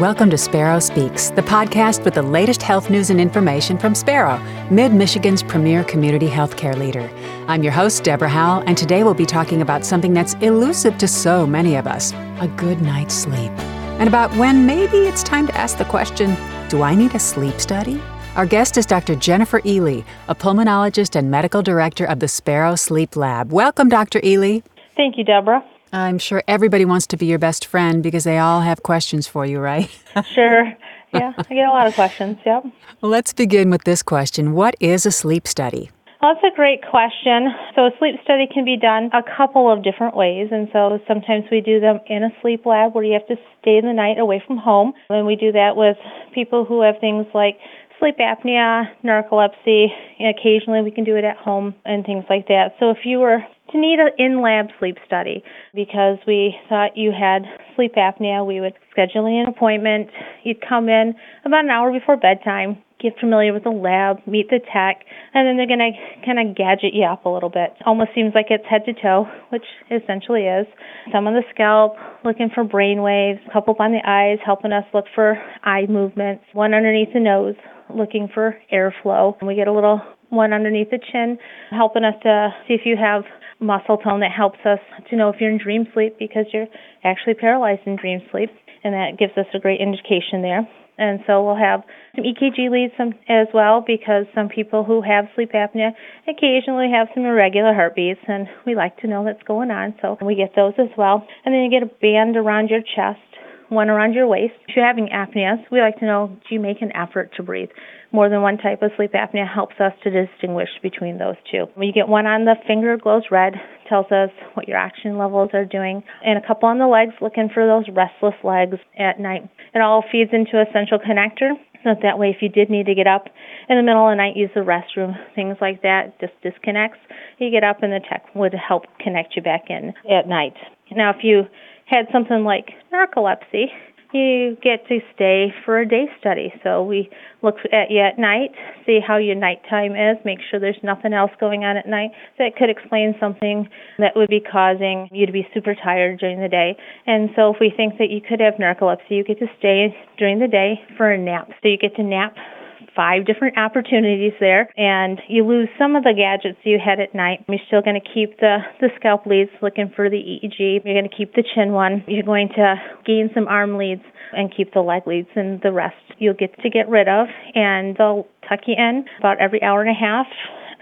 Welcome to Sparrow Speaks, the podcast with the latest health news and information from Sparrow, Mid Michigan's premier community healthcare leader. I'm your host, Deborah Howell, and today we'll be talking about something that's elusive to so many of us a good night's sleep. And about when maybe it's time to ask the question do I need a sleep study? Our guest is Dr. Jennifer Ely, a pulmonologist and medical director of the Sparrow Sleep Lab. Welcome, Dr. Ely. Thank you, Deborah. I'm sure everybody wants to be your best friend because they all have questions for you, right? sure. Yeah, I get a lot of questions. Yep. Well, let's begin with this question What is a sleep study? Well, that's a great question. So, a sleep study can be done a couple of different ways. And so, sometimes we do them in a sleep lab where you have to stay in the night away from home. And we do that with people who have things like sleep apnea, narcolepsy. And occasionally, we can do it at home and things like that. So, if you were to need an in lab sleep study because we thought you had sleep apnea, we would schedule an appointment. You'd come in about an hour before bedtime, get familiar with the lab, meet the tech, and then they're going to kind of gadget you up a little bit. Almost seems like it's head to toe, which essentially is. Some on the scalp, looking for brain waves, a couple on the eyes, helping us look for eye movements, one underneath the nose, looking for airflow. And we get a little one underneath the chin, helping us to see if you have muscle tone that helps us to know if you're in dream sleep because you're actually paralyzed in dream sleep, and that gives us a great indication there. And so we'll have some EKG leads as well because some people who have sleep apnea occasionally have some irregular heartbeats, and we like to know what's going on. So we get those as well. And then you get a band around your chest one around your waist. If you're having apneas, we like to know do you make an effort to breathe? More than one type of sleep apnea helps us to distinguish between those two. When you get one on the finger, glows red, tells us what your oxygen levels are doing, and a couple on the legs, looking for those restless legs at night. It all feeds into a central connector. So that way, if you did need to get up in the middle of the night, use the restroom, things like that, just disconnects. You get up, and the tech would help connect you back in at night. Now, if you had something like narcolepsy, you get to stay for a day study. So we look at you at night, see how your nighttime is, make sure there's nothing else going on at night that could explain something that would be causing you to be super tired during the day. And so if we think that you could have narcolepsy, you get to stay during the day for a nap. So you get to nap five different opportunities there, and you lose some of the gadgets you had at night. You're still going to keep the, the scalp leads looking for the EEG. You're going to keep the chin one. You're going to gain some arm leads and keep the leg leads, and the rest you'll get to get rid of. And they'll tuck you in about every hour and a half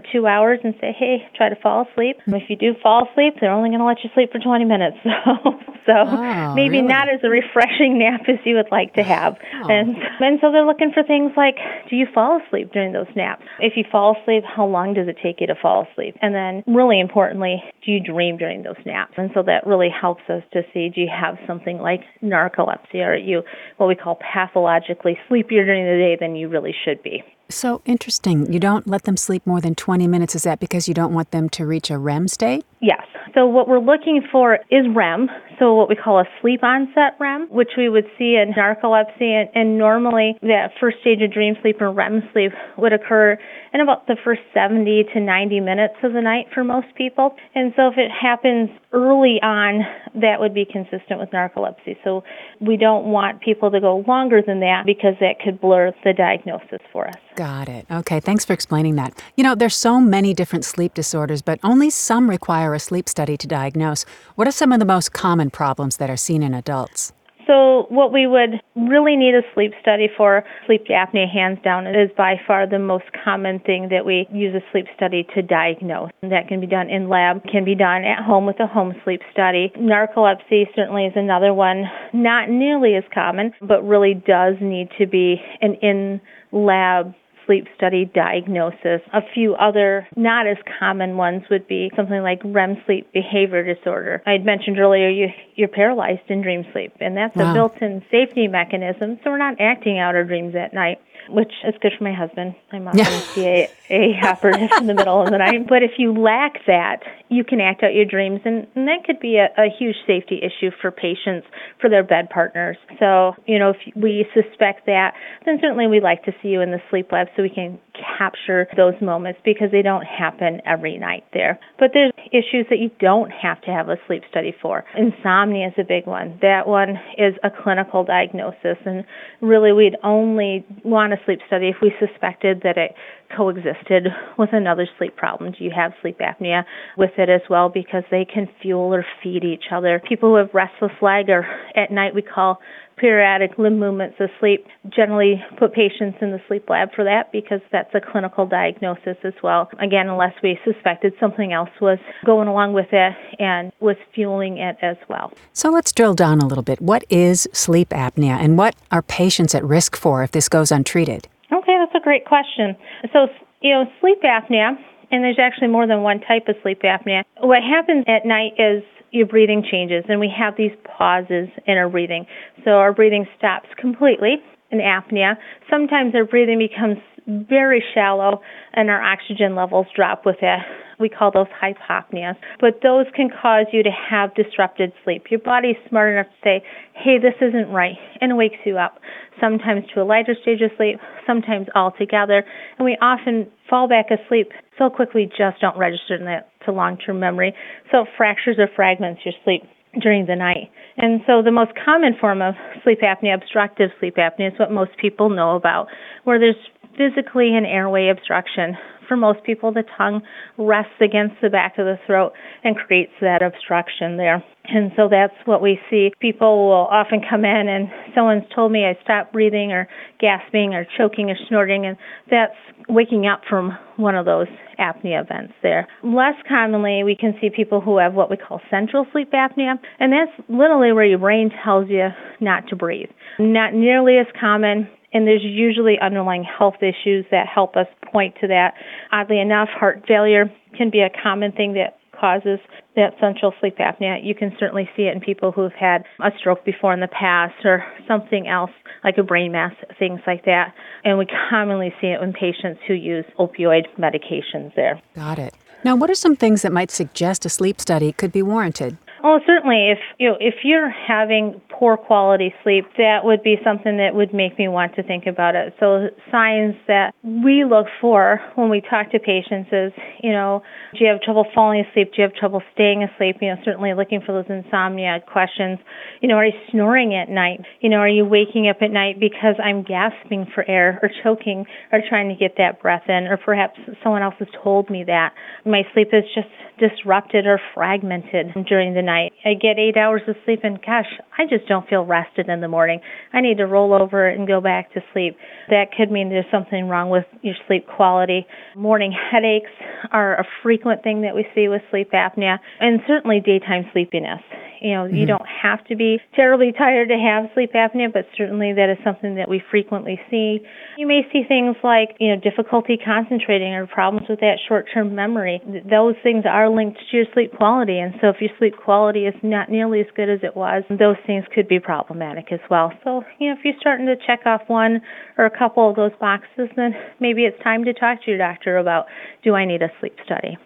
two hours and say, hey, try to fall asleep. And if you do fall asleep, they're only going to let you sleep for 20 minutes. So, so oh, maybe really? not as a refreshing nap as you would like to oh, have. Oh. And, and so they're looking for things like, do you fall asleep during those naps? If you fall asleep, how long does it take you to fall asleep? And then, really importantly, do you dream during those naps? And so that really helps us to see, do you have something like narcolepsy? Or are you what we call pathologically sleepier during the day than you really should be? So interesting. You don't let them sleep more than 20 minutes. Is that because you don't want them to reach a REM state? Yes. So what we're looking for is REM, so what we call a sleep onset REM, which we would see in narcolepsy. And, and normally that first stage of dream sleep or REM sleep would occur in about the first 70 to 90 minutes of the night for most people. And so if it happens early on, that would be consistent with narcolepsy. So we don't want people to go longer than that because that could blur the diagnosis for us. Got it. Okay, thanks for explaining that. You know, there's so many different sleep disorders, but only some require a sleep study to diagnose. What are some of the most common problems that are seen in adults? So, what we would really need a sleep study for sleep apnea, hands down, is by far the most common thing that we use a sleep study to diagnose. And that can be done in lab, can be done at home with a home sleep study. Narcolepsy certainly is another one, not nearly as common, but really does need to be an in lab sleep study diagnosis. A few other not as common ones would be something like REM sleep behavior disorder. I had mentioned earlier you, you're paralyzed in dream sleep, and that's Wow. a built in safety mechanism, so we're not acting out our dreams at night. Which is good for my husband. I'm often a CIA operative in the middle of the night. But if you lack that, you can act out your dreams, and, and that could be a, a huge safety issue for patients, for their bed partners. So, you know, if we suspect that, then certainly we'd like to see you in the sleep lab so we can capture those moments because they don't happen every night there. But there's issues that you don't have to have a sleep study for. Insomnia is a big one. That one is a clinical diagnosis, and really we'd only want a sleep study if we suspected that it coexisted with another sleep problem. Do you have sleep apnea with it as well? Because they can fuel or feed each other. People who have restless leg or at night we call periodic limb movements asleep. Generally put patients in the sleep lab for that because that's a clinical diagnosis as well. Again, unless we suspected something else was going along with it and was fueling it as well. So let's drill down a little bit. What is sleep apnea and what are patients at risk for if this goes untreated? Okay, that's a great question. So, you know, sleep apnea, and there's actually more than one type of sleep apnea. What happens at night is your breathing changes, and we have these pauses in our breathing. So our breathing stops completely in apnea. Sometimes our breathing becomes very shallow and our oxygen levels drop with it. We call those hypopneas. But those can cause you to have disrupted sleep. Your body's smart enough to say, hey, this isn't right, and wakes you up, sometimes to a lighter stage of sleep, sometimes altogether. And we often fall back asleep so quickly, just don't register that to long term memory. So it fractures or fragments your sleep during the night. And so the most common form of sleep apnea, obstructive sleep apnea, is what most people know about, where there's physically an airway obstruction. For most people, the tongue rests against the back of the throat and creates that obstruction there. And so that's what we see. People will often come in and someone's told me I stopped breathing or gasping or choking or snorting, and that's waking up from one of those apnea events there. Less commonly, we can see people who have what we call central sleep apnea, and that's literally where your brain tells you not to breathe. Not nearly as common and there's usually underlying health issues that help us point to that. Oddly enough, heart failure can be a common thing that causes that central sleep apnea. You can certainly see it in people who've had a stroke before in the past or something else like a brain mass, things like that. And we commonly see it in patients who use opioid medications there. Got it. Now, what are some things that might suggest a sleep study could be warranted? Oh, certainly. If you know, if you're having poor quality sleep, that would be something that would make me want to think about it. So signs that we look for when we talk to patients is, you know, do you have trouble falling asleep? Do you have trouble staying asleep? You know, certainly looking for those insomnia questions. You know, are you snoring at night? You know, are you waking up at night because I'm gasping for air or choking or trying to get that breath in? Or perhaps someone else has told me that my sleep is just disrupted or fragmented during the night. I get eight hours of sleep, and gosh, I just don't feel rested in the morning. I need to roll over and go back to sleep. That could mean there's something wrong with your sleep quality. Morning headaches are a frequent thing that we see with sleep apnea, and certainly daytime sleepiness. You know, mm-hmm. you don't have to be terribly tired to have sleep apnea, but certainly that is something that we frequently see. You may see things like, you know, difficulty concentrating or problems with that short-term memory. Those things are linked to your sleep quality, and so if your sleep quality is not nearly as good as it was, those things could be problematic as well. So, you know, if you're starting to check off one or a couple of those boxes, then maybe it's time to talk to your doctor about do I need a sleep study?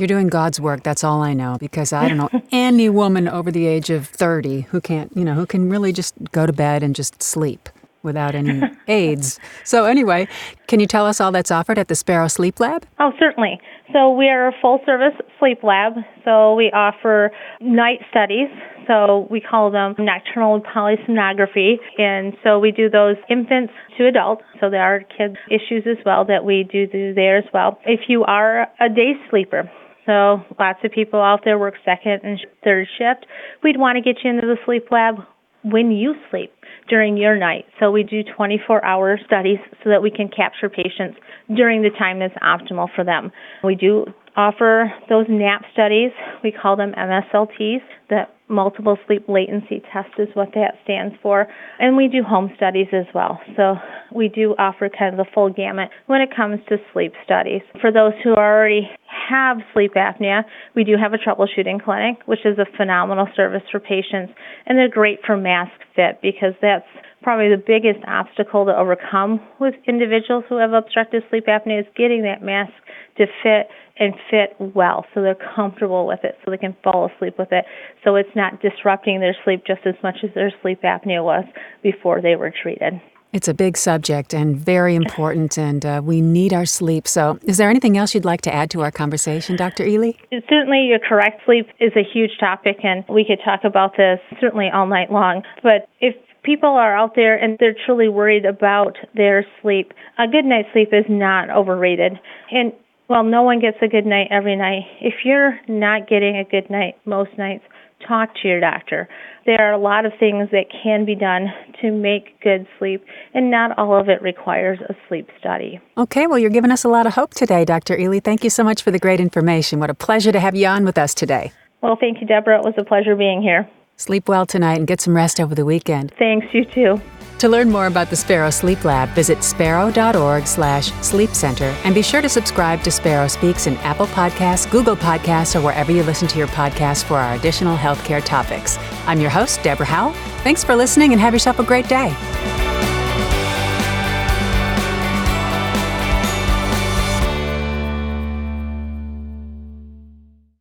You're doing God's work. That's all I know because I don't know any woman over the age of 30 who can't, you know, who can really just go to bed and just sleep without any aids. So, anyway, can you tell us all that's offered at the Sparrow Sleep Lab? Oh, certainly. So, we are a full service sleep lab. So, we offer night studies. So, we call them nocturnal polysomnography. And so, we do those infants to adults. So, there are kids' issues as well that we do, do there as well. If you are a day sleeper, so lots of people out there work second and third shift. We'd want to get you into the sleep lab when you sleep during your night. So we do 24 hour studies so that we can capture patients during the time that's optimal for them. We do offer those NAP studies. We call them MSLTs. The multiple sleep latency test is what that stands for. And we do home studies as well. So we do offer kind of the full gamut when it comes to sleep studies. For those who are already have sleep apnea, we do have a troubleshooting clinic, which is a phenomenal service for patients. And they're great for mask fit because that's probably the biggest obstacle to overcome with individuals who have obstructive sleep apnea is getting that mask to fit and fit well so they're comfortable with it so they can fall asleep with it so it's not disrupting their sleep just as much as their sleep apnea was before they were treated. It's a big subject and very important, and uh, we need our sleep. So, is there anything else you'd like to add to our conversation, Dr. Ely? Certainly, you're correct. Sleep is a huge topic, and we could talk about this certainly all night long. But if people are out there and they're truly worried about their sleep, a good night's sleep is not overrated. And well, no one gets a good night every night. If you're not getting a good night most nights, talk to your doctor. There are a lot of things that can be done to make good sleep, and not all of it requires a sleep study. Okay, well, you're giving us a lot of hope today, Dr. Ely. Thank you so much for the great information. What a pleasure to have you on with us today. Well, thank you, Deborah. It was a pleasure being here. Sleep well tonight and get some rest over the weekend. Thanks, you too. To learn more about the Sparrow Sleep Lab, visit sparrow.org slash sleep center and be sure to subscribe to Sparrow Speaks in Apple Podcasts, Google Podcasts, or wherever you listen to your podcasts for our additional healthcare topics. I'm your host, Deborah Howell. Thanks for listening and have yourself a great day.